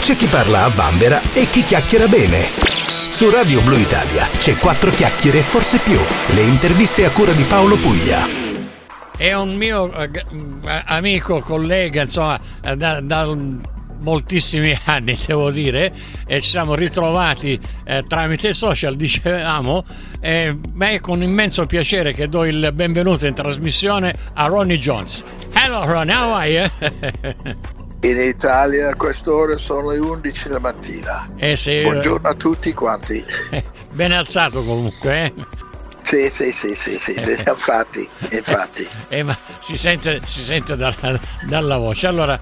c'è chi parla a vanvera e chi chiacchiera bene. Su Radio Blue Italia c'è quattro chiacchiere, forse più. Le interviste a cura di Paolo Puglia. È un mio eh, amico, collega, insomma, da, da moltissimi anni, devo dire, e ci siamo ritrovati eh, tramite social, dicevamo, e beh, è con immenso piacere che do il benvenuto in trasmissione a Ronnie Jones. Hello Ron, how are you? In Italia a quest'ora sono le 11 della mattina. Eh sì, Buongiorno a tutti quanti. Ben alzato comunque, eh? Sì, sì, sì, sì, sì, infatti, infatti. Eh, ma si sente, si sente dalla, dalla voce. Allora,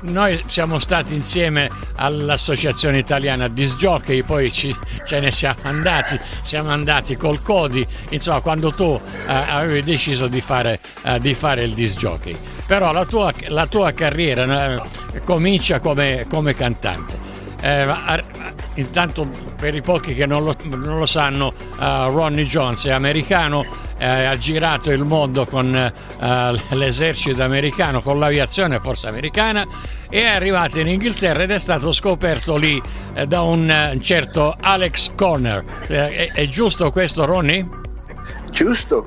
noi siamo stati insieme all'Associazione Italiana Disc Jockey, poi ci, ce ne siamo andati, siamo andati col Codi, insomma quando tu eh, avevi deciso di fare, eh, di fare il disc jockey. Però la tua, la tua carriera eh, comincia come, come cantante. Eh, intanto per i pochi che non lo, non lo sanno, uh, Ronnie Jones è americano, eh, ha girato il mondo con uh, l'esercito americano, con l'aviazione forza americana e è arrivato in Inghilterra ed è stato scoperto lì eh, da un certo Alex Corner. È, è giusto questo Ronnie? Giusto,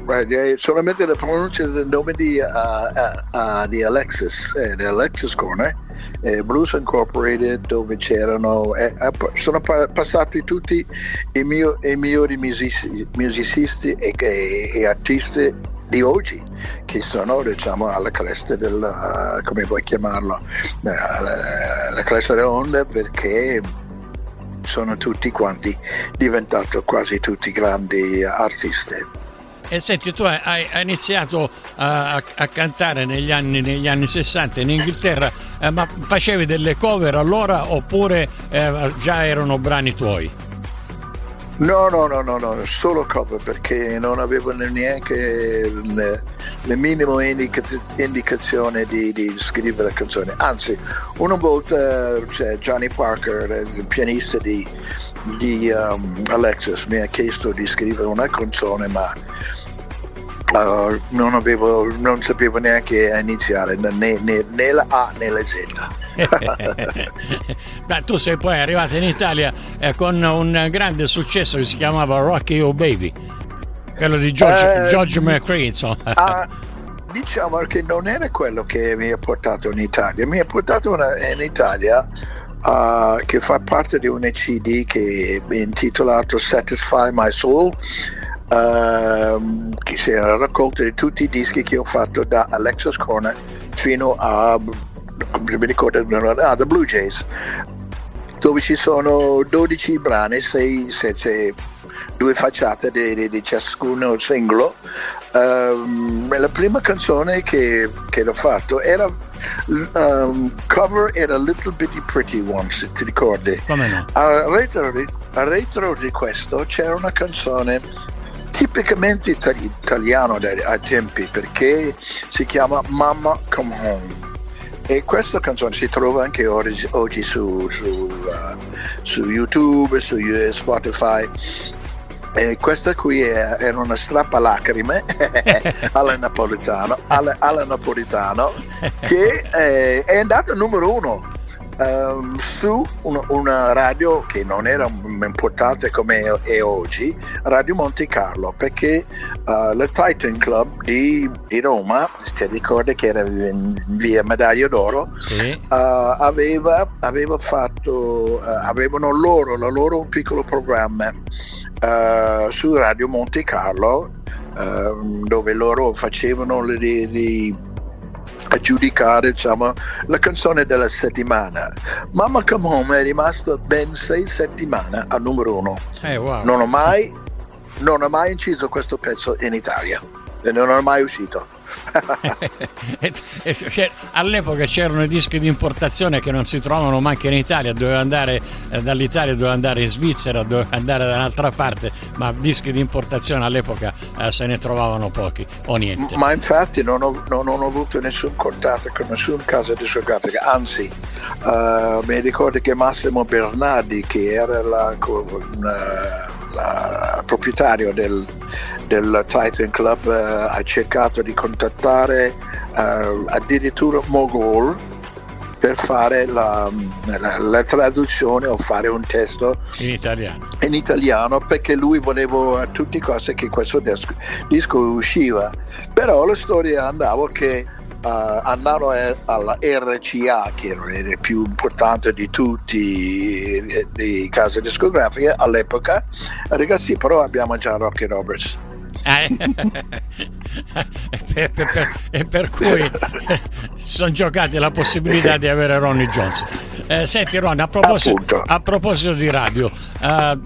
solamente la pronuncia del nome di, uh, uh, di Alexis, eh, di Alexis Corner, eh, Blues Incorporated, dove c'erano, eh, sono pa- passati tutti i, mio, i migliori musici, musicisti e, e, e, artisti di oggi, che sono diciamo alla cresta del, uh, come vuoi chiamarlo, alla cresta dell'onda perché sono tutti quanti diventati quasi tutti grandi artisti. E senti, tu hai, hai iniziato a, a, cantare negli anni, negli anni 60 in Inghilterra, eh, ma facevi delle cover allora oppure eh, già erano brani tuoi? No, no, no, no, no, solo cover perché non avevo neanche le, le minime indicazioni di, di, scrivere canzoni. Anzi, una volta cioè, Johnny Parker, il pianista di, di um, Alexis, mi ha chiesto di scrivere una canzone, ma uh, non, avevo, non sapevo neanche iniziare né, né, né la A né la Z. Beh, tu sei poi arrivato in Italia eh, con un grande successo che si chiamava Rocky O Baby, quello di George, eh, George McCree, insomma. Ah, diciamo che non era quello che mi ha portato in Italia, mi ha portato una, in Italia uh, che fa parte di un CD che è intitolato Satisfy My Soul. Uh, che si era raccolto di tutti i dischi che ho fatto da Alexis Corner fino a mi ricordo, ah, The Blue Jays, dove ci sono 12 brani, 6, 6, due facciate di, di, di ciascuno singolo. Um, la prima canzone che, che ho fatto era um, cover era Little Bitty Pretty One, se ti ricordi. Come no? A retro, a retro di questo c'era una canzone tipicamente itali- italiana ai tempi perché si chiama Mama Come Home e questa canzone si trova anche oggi, oggi su, su, uh, su, YouTube, su Spotify. E questa qui è, era una strappalacrime alla napolitano, alla, alla napolitano che è, è andata numero uno um, su un, una radio che non era importante come è oggi, Radio Monte Carlo, perché uh, la Titan Club di, di, Roma, ti ricordi che era in via Medaglia d'Oro, sì. uh, aveva, aveva, fatto, uh, avevano loro, la loro un piccolo programma su Radio Monte Carlo dove loro facevano le, le, a giudicare diciamo, la canzone della settimana. Mamma Come Home è rimasto ben sei settimane al numero uno. Eh, wow. non, ho mai, non ho mai inciso questo pezzo in Italia e non è mai uscito. All'epoca c'erano i dischi di importazione che non si trovavano manco in Italia, doveva andare eh, dall'Italia, doveva andare in Svizzera, doveva andare da un'altra parte, ma dischi di importazione all'epoca eh, se ne trovavano pochi o niente. Ma infatti non ho, non ho avuto nessun contatto con nessuna casa discografica, anzi uh, mi ricordo che Massimo Bernardi, che era la, la, la proprietario del del Titan Club uh, ha cercato di contattare uh, addirittura Mogul per fare la, la, la, traduzione o fare un testo in italiano. in italiano perché lui voleva a tutti i costi che questo disco, disco usciva. Però la storia andava che uh, andavano alla RCA che era il più importante di tutti le case discografiche all'epoca. Ragazzi però abbiamo già Rocky Roberts e, per, per, e per cui sono giocati la possibilità di avere Ronnie Jones. Eh, senti Ron, a proposito, a proposito di radio, eh,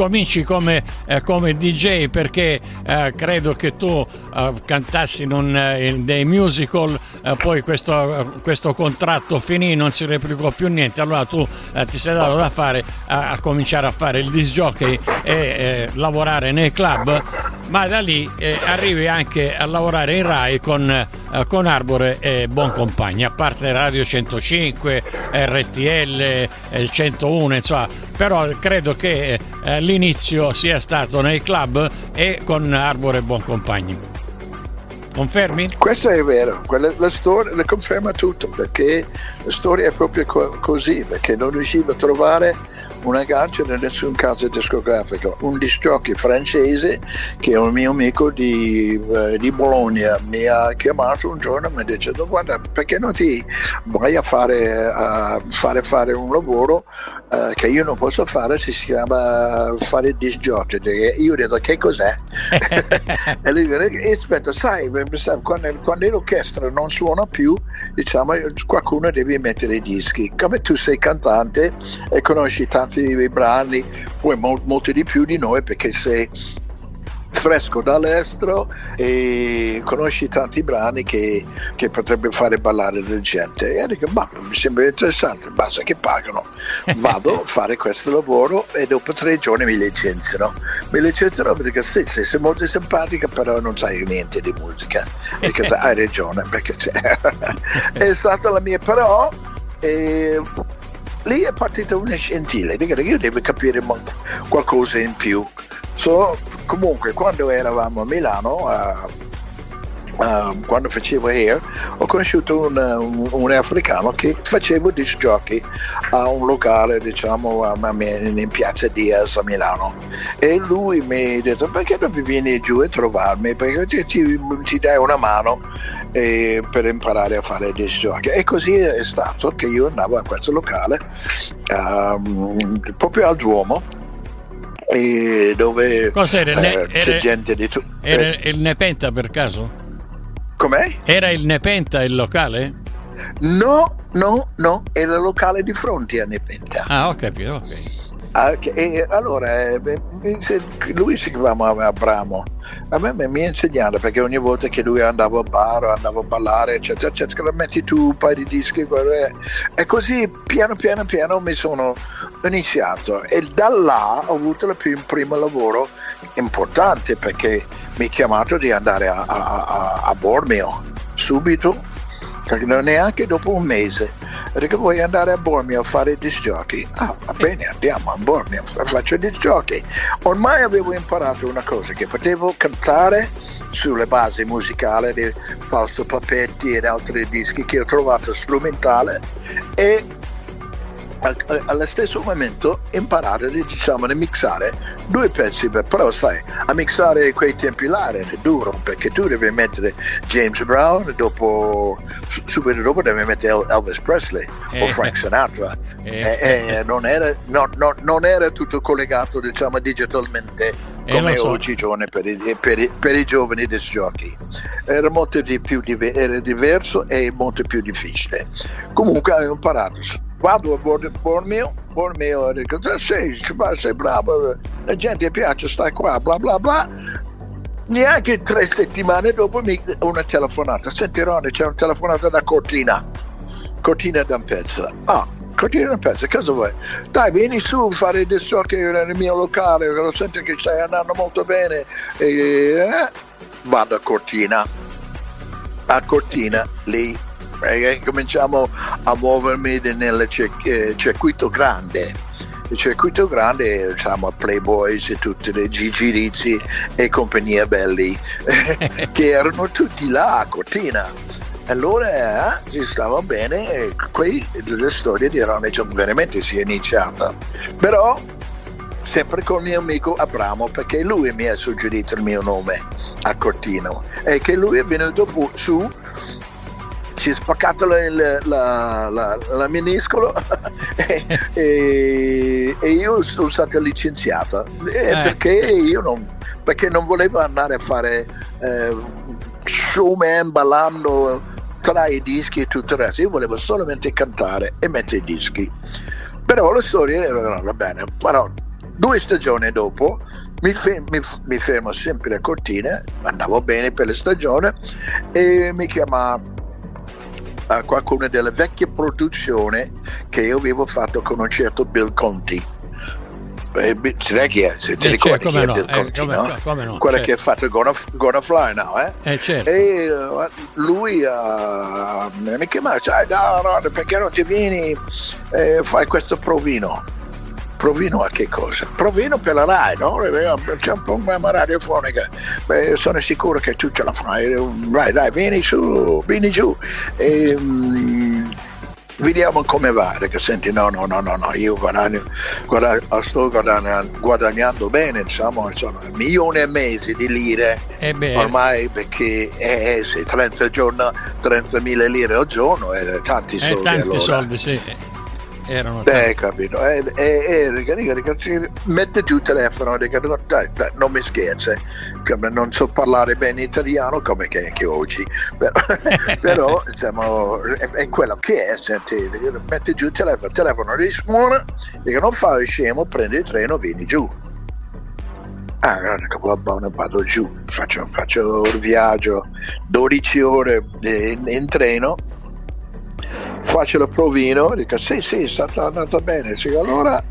cominci come, eh, come, DJ perché eh, credo che tu eh, cantassi in, un, eh, in dei musical, poi questo, questo, contratto finì, non si replicò più niente, allora tu ti sei dato da fare a, a, cominciare a fare il disc jockey e lavorare nei club, ma da lì arrivi anche a lavorare in Rai con, con Arbore e Boncompagni, a parte Radio 105, RTL, il 101, insomma, però credo che eh, l'inizio sia stato nei club e con Arbore e Buoncompagni. Confermi? Questo è vero, Quella, la storia la conferma tutto perché la storia è proprio co- così, perché non riuscivo a trovare un aggancio in nessun caso discografico. Un disc jockey francese che è un mio amico di, uh, di, Bologna mi ha chiamato un giorno e mi ha detto guarda perché non ti vai a fare, uh, fare, fare un lavoro uh, che io non posso fare si chiama fare disc jockey. Io ho detto che cos'è? e lui mi ha detto aspetta sai quando, quando l'orchestra non suona più diciamo qualcuno deve mettere i dischi come tu sei cantante e conosci tanti tanti brani, poi mo- molti di più di noi perché sei fresco dall'estero e conosci tanti brani che, che potrebbe fare ballare la gente. E dico ma mi sembra interessante basta che pagano. Vado a fare questo lavoro e dopo tre giorni mi licenziano mi licenziano perché sì, sì sei molto simpatica però non sai niente di musica. Dico, hai ragione perché è stata la mia però eh, lì è partita una scintilla, io devo capire qualcosa in più. So, comunque quando eravamo a Milano, uh, uh, quando facevo hair, ho conosciuto un, un, un, africano che faceva disc jockey a un locale, diciamo, a, a, in piazza Diaz a Milano. E lui mi ha detto perché non vieni giù a trovarmi? Perché ti, ti, ti dai una mano eh, per imparare a fare disc jockey e così è stato che io andavo a questo locale um, proprio al Duomo dove Cos'era? Eh, c'è era, gente di tutto era eh. il Nepenta per caso? com'è? era il Nepenta il locale? no no no era il locale di fronte a Nepenta ah ho capito ok Ah, e allora eh, lui si chiamava Abramo. A me mi ha insegnato perché ogni volta che lui andava a bar andava a ballare eccetera eccetera metti tu un paio di dischi e così piano piano piano mi sono iniziato. E da là ho avuto il primo, primo lavoro importante perché mi ha chiamato di andare a, a, a, a Bormio subito neanche dopo un mese perché vuoi andare a Bormio a fare disc jockey? Ah, va bene, andiamo a Bormio, faccio disc jockey. Ormai avevo imparato una cosa, che potevo cantare sulle basi musicali di Fausto Papetti ed altri dischi che ho trovato strumentale e allo stesso momento imparare diciamo, a mixare due pezzi però sai a mixare quei tempi là era duro perché tu devi mettere James Brown e dopo subito dopo devi mettere Elvis Presley eh. o Frank Sinatra eh. E, e non, era, no, no, non, era, tutto collegato diciamo digitalmente eh, come so. oggigiorno per i, per, i, per i giovani del giochi era molto di più era diverso e molto più difficile comunque ho imparato vado a Bormio, Bormio dico sei, sei bravo, la gente piace stai qua, bla bla bla. Neanche tre settimane dopo mi una telefonata, senti Ronnie c'è una telefonata da Cortina, Cortina d'Ampezza. Ah, Cortina d'Ampezza, cosa vuoi? Dai, vieni su a fare il giochi nel mio locale, lo sento che stai andando molto bene. E, eh, vado a Cortina, a Cortina, lì e cominciamo a muovermi nel eh, circuito grande il circuito grande diciamo Playboys e tutte le Gigi Rizzi e compagnia belli che erano tutti là a Cortina allora eh, ci stava bene e qui la storia di Ronnie veramente si è iniziata. Però sempre con il mio amico Abramo perché lui mi ha suggerito il mio nome a Cortino e che lui è venuto fu- su si è spaccato la, la, la, la meniscolo e, e, e, io sono stato licenziato eh. perché io non, perché non volevo andare a fare eh, showman ballando tra i dischi e tutto il resto. Io volevo solamente cantare e mettere i dischi. Però la storia era va bene. Però due stagioni dopo mi, fe- mi, mi, fermo sempre a Cortina, andavo bene per la stagione e mi chiama uh, qualcuno delle vecchie produzioni che io avevo fatto con un certo Bill Conti. Eh, sai chi è? Se ti eh, ricordi cioè, chi no, è Bill eh, Conti, come, no? come no? Quella certo. che ha fatto Gonna, Gonna Fly now, eh? eh certo. E lui uh, mi chiama, sai, no, no, perché non ti vieni e fai questo provino? Provino a che cosa? Provino per la RAI, no? C'è un programma radiofonica, Beh, sono sicuro che tu ce la fai, vai dai, vieni su, vieni giù. E, um, vediamo come va, perché senti no, no, no, no, no io guadagno, guadagno, sto guadagnando, guadagnando bene, insomma, insomma, milioni e mesi di lire, eh ormai perché eh, se 30 giorni, 30.000 lire al giorno, eh, tanti soldi. Eh, tanti allora. soldi, sì erano eh, capito. Eh, eh, eh, mette giù il telefono dica, dai, dai, non mi scherzi non so parlare bene italiano come che, che oggi però, però diciamo, è, è, quello che è senti, mette giù il telefono il telefono risuona dica non fai scemo prendi il treno vieni giù. Ah, guarda, vado giù, faccio, faccio il viaggio 12 ore in, in treno faccio il provino, dico sì sì, è stata andata bene, sì, allora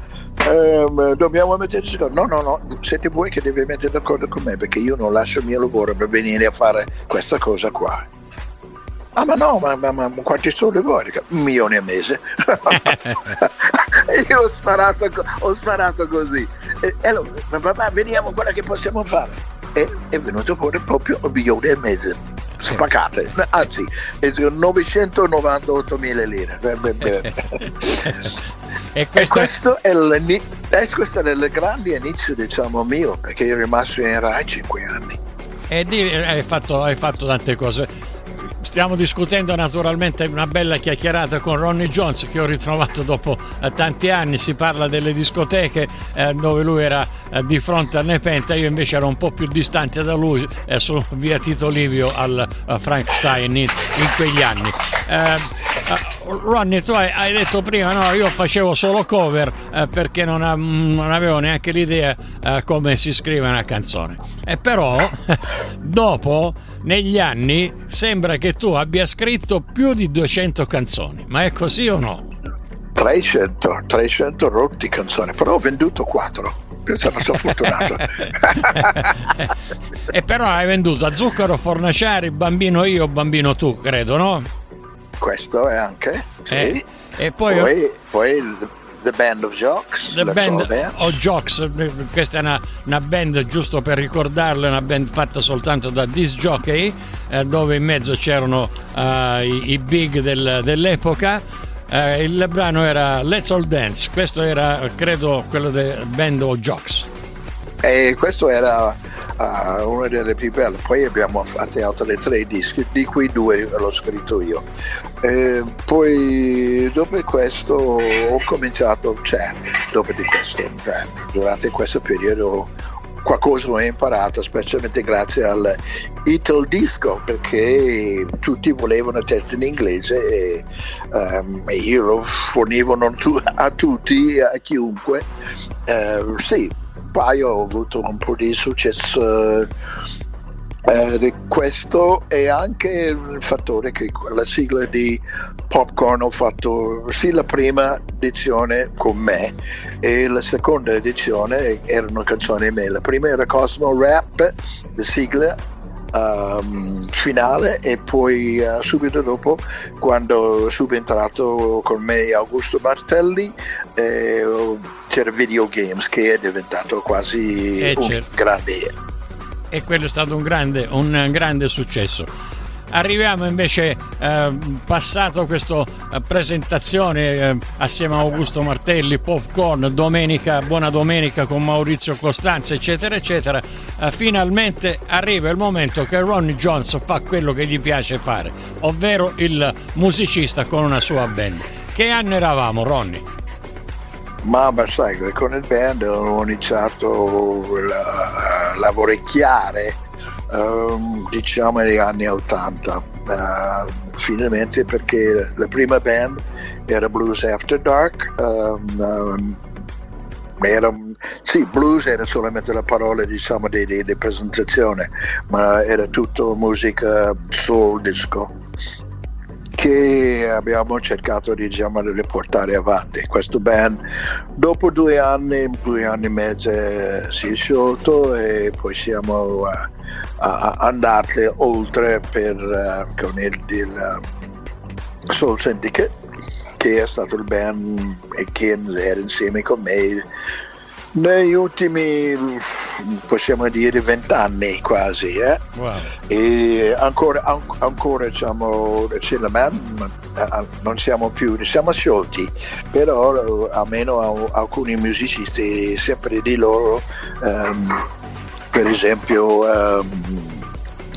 ehm, dobbiamo metterci d'accordo. No, no, no, siete voi che deve mettere d'accordo con me perché io non lascio il mio lavoro per venire a fare questa cosa qua. Ah ma no, ma, ma, ma quanti soldi vuoi? Dico, un milione e mese. io ho sparato, ho sparato così. E, e allora, ma, ma, vediamo quello che possiamo fare. E è venuto fuori proprio un milione e mese spaccate, anzi 998 mila lire. e, questo... e questo, è il, questo è il grande inizio diciamo mio, perché io rimasto in Rai 5 anni. E hai fatto, hai fatto tante cose stiamo discutendo naturalmente una bella chiacchierata con Ronnie Jones che ho ritrovato dopo eh, tanti anni, si parla delle discoteche eh, dove lui era eh, di fronte a Nepenta, io invece ero un po' più distante da lui, su via Tito Livio al Frank Stein in, in quegli anni. Ronnie, tu hai, hai, detto prima, no, io facevo solo cover eh, perché non, ha, non, avevo neanche l'idea eh, come si scrive una canzone. E però, dopo, negli anni, sembra che tu abbia scritto più di 200 canzoni. Ma è così o no? 300, 300 rotti canzoni, però ho venduto 4 sono fortunato. e però hai venduto a Zucchero, Fornaciari, Bambino io, Bambino tu, credo, no? Questo è anche, sì. Eh, e poi, poi, poi il, The Band of Jocks. The Band of Jocks, questa è una, una, band, giusto per ricordarla, una band fatta soltanto da disc jockey, eh, dove in mezzo c'erano uh, i, i, big del, dell'epoca. Uh, il brano era Let's All Dance, questo era credo quello del Band of Jocks. E questo era uh, una delle più belle. Poi abbiamo fatto altri tre dischi, di cui due l'ho scritto io. E poi dopo questo ho cominciato, cioè, dopo di questo, cioè, durante questo periodo qualcosa ho imparato, specialmente grazie al Ital Disco, perché tutti volevano testi in inglese e um, io lo fornivo tu, a tutti, a chiunque. Uh, sì, paio ho avuto un po' di successo eh, questo è anche il fattore che la sigla di Popcorn ho fatto sì la prima edizione con me e la seconda edizione erano canzoni me. La prima era Cosmo Rap la sigla um, finale e poi uh, subito dopo quando è subentrato con me Augusto Martelli eh, c'era Video Games che è diventato quasi eh, un certo. grande e quello è stato un grande, un grande successo arriviamo invece eh, passato questa eh, presentazione eh, assieme a Augusto Martelli, Popcorn, domenica, buona domenica con Maurizio Costanza, eccetera, eccetera. Eh, finalmente arriva il momento che Ronnie Jones fa quello che gli piace fare, ovvero il musicista con una sua band. Che anno eravamo, Ronnie? Ma, ma sai, con il band ho iniziato a lavorecchiare um, diciamo negli anni 80 uh, finalmente perché la prima band era Blues After Dark um, um, era, sì, blues era solamente la parola diciamo di, di, di presentazione ma era tutto musica soul disco che abbiamo cercato diciamo, di portare avanti. Questo band dopo due anni, due anni e mezzo si è sciolto e poi siamo uh, andati oltre per, uh, con il, il uh, Soul Syndicate che è stato il band che era insieme con me negli ultimi possiamo dire vent'anni quasi eh? wow. e ancora, an- ancora diciamo band, non siamo più siamo sciolti però almeno alcuni musicisti sempre di loro um, per esempio um,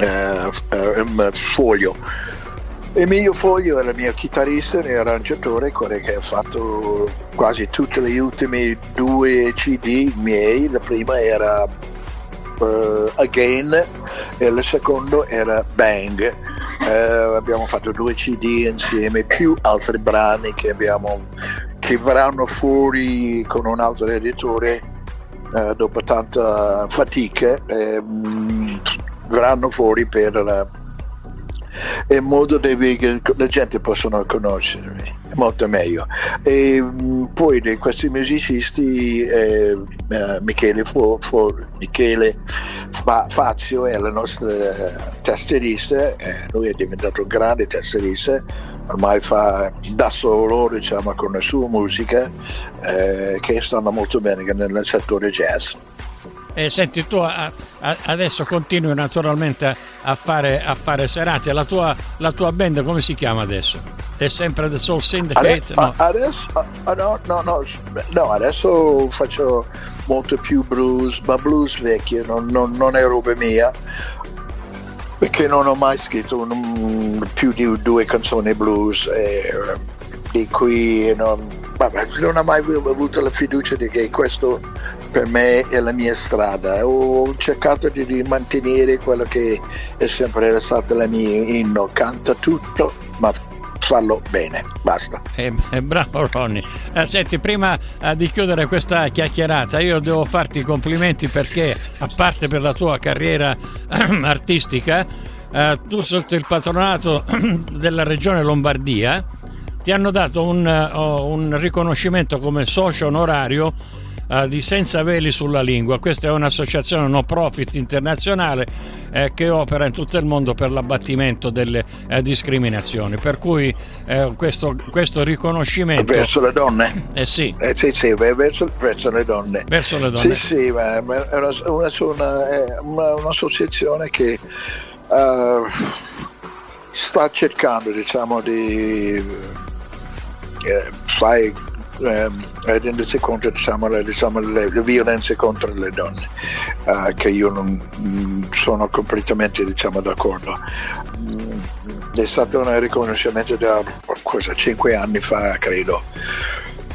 uh, um, Foglio Emilio Foglio era il mio chitarrista e arrangiatore, quello che ha fatto quasi tutte le ultime due CD miei. La prima era uh, Again e la seconda era Bang. Uh, abbiamo fatto due CD insieme, più altri brani che, abbiamo, che verranno fuori con un altro editore uh, dopo tanta fatica. Um, verranno fuori per in modo che la gente possa conoscermi molto meglio. E mm, poi di questi musicisti, eh, eh, Michele, Fo, Fo, Michele Fa, Fazio è la nostra tastierista, eh, lui è diventato un grande tastierista, ormai fa da solo diciamo, con la sua musica eh, che stanno molto bene nel settore jazz. Eh, senti, tu a, a, adesso continui naturalmente a fare, a fare serate. La tua, la tua, band come si chiama adesso? È sempre The Soul Syndicate? no. Adesso, no, no, no, no, adesso faccio molto più blues, ma blues vecchio, non, non, non è roba mia perché non ho mai scritto più di due canzoni blues e, di cui non, non ho mai avuto la fiducia di che questo per me è la mia strada. Ho cercato di mantenere quello che è sempre stato la mia inno, canta tutto, ma farlo bene, basta. Eh, eh, bravo Ronny. Eh, senti, prima eh, di chiudere questa chiacchierata, io devo farti i complimenti perché, a parte per la tua carriera artistica, eh, tu sotto il patronato della regione Lombardia ti hanno dato un, uh, un riconoscimento come socio onorario uh, di Senza Veli sulla Lingua. Questa è un'associazione no profit internazionale eh, che opera in tutto il mondo per l'abbattimento delle eh, discriminazioni. Per cui eh, questo, questo, riconoscimento... Verso le donne? Eh sì. Eh, sì, sì, verso, verso, le donne. Verso le donne. Sì, sì, ma è una, una, una, un'associazione che... Uh, sta cercando diciamo di eh, fare eh, rendersi conto diciamo, le, diciamo, le, le, violenze contro le donne, eh, che io non mh, mm, sono completamente diciamo, d'accordo. Mm, è stato un riconoscimento da cosa, 5 anni fa, credo.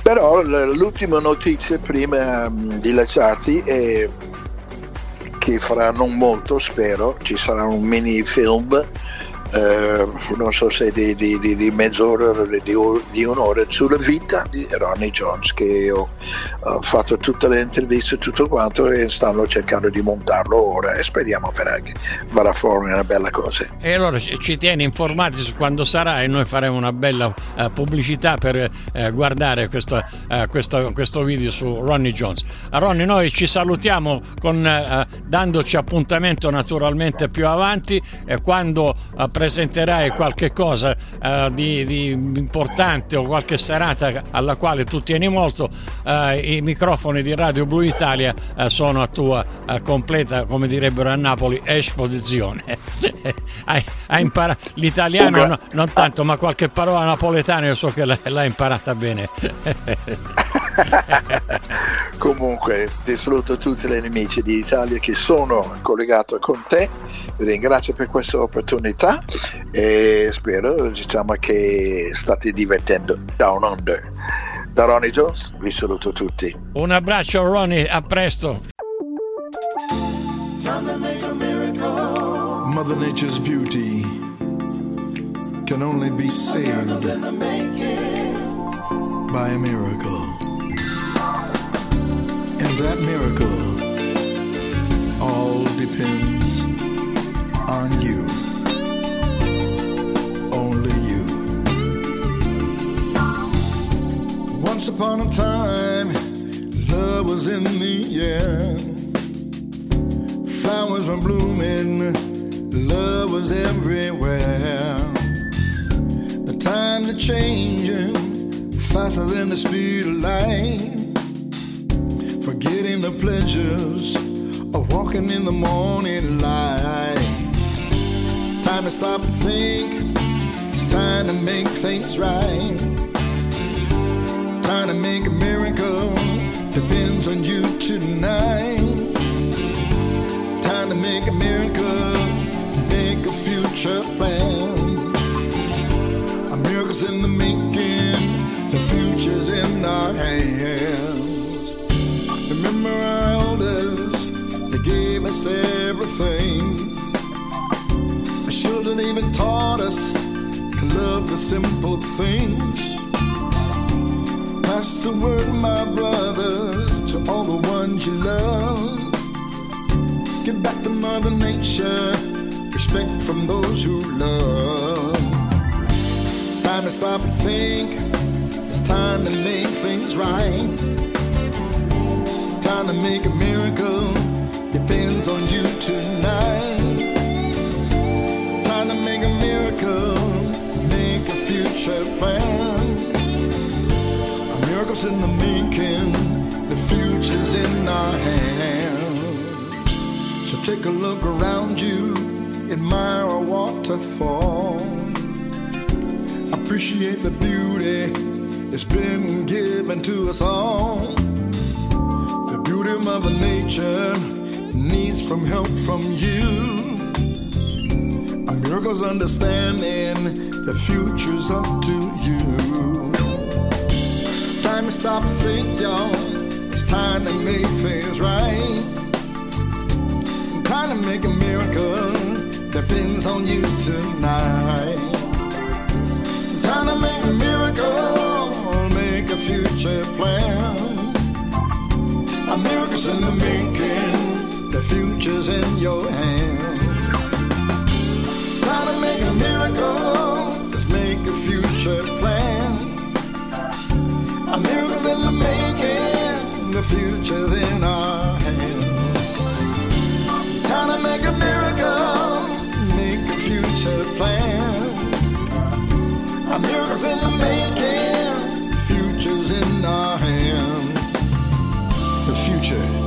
Però l'ultima notizia prima um, di lasciarti è che fra non molto, spero, ci sarà un mini film eh, non so se di, di, di, di mezz'ora di, un'ora sulla vita di Ronnie Jones che ho, ho fatto tutte le interviste e tutto quanto e stanno cercando di montarlo ora e speriamo per che verrà fuori una bella cosa. E allora ci tieni informati su quando sarà e noi faremo una bella uh, pubblicità per uh, guardare questo, uh, questo, questo, video su Ronnie Jones. Ronnie noi ci salutiamo con, dandoci appuntamento naturalmente più avanti e quando presenterai qualche cosa uh, di, di, importante o qualche serata alla quale tu tieni molto, uh, i microfoni di Radio Blu Italia uh, sono a tua completa, come direbbero a Napoli, esposizione. hai, hai imparato l'italiano, no, non tanto, ma qualche parola napoletana io so che l'hai imparata bene. Comunque, ti saluto tutti gli amici di Italia che sono collegati con te. Vi ringrazio per questa opportunità e spero diciamo, che state divertendo down under. Da Ronnie Jones vi saluto tutti. Un abbraccio Ronnie, a presto. Mother Nature's beauty can only be saved by a miracle. That miracle all depends on you. Only you. Once upon a time, love was in the air. Flowers were blooming, love was everywhere. The times are changing faster than the speed of light pleasures of walking in the morning light. Time to stop and think, it's time to make things right. Time to make a miracle, depends on you tonight. Time to make a miracle, make a future plan. A miracle's in the making, the future's in our hands. Us everything. Our children even taught us to love the simple things. Pass the word, my brothers, to all the ones you love. Give back to Mother Nature, respect from those who love. Time to stop and think, it's time to make things right Time to make a miracle depends on you tonight. Time to make a miracle, make a future plan. A miracle's in the making, the future's in our hands. So take a look around you, admire a waterfall. Appreciate the beauty that's been given to us all The beauty of Mother Nature needs from help from you. A miracle's understanding the future's up to you. Time to stop and think, y'all. It's time to make things right. Time to make a miracle depends on you tonight. Time to make a miracle, make a future plan. A miracle's in the making, future's in your hands. Time to make a miracle. Let's make a future plan. A miracle's in the making. The future's in our hands. Time to make a miracle. Make a future plan. A miracle's in the making. The future's in our hands. The future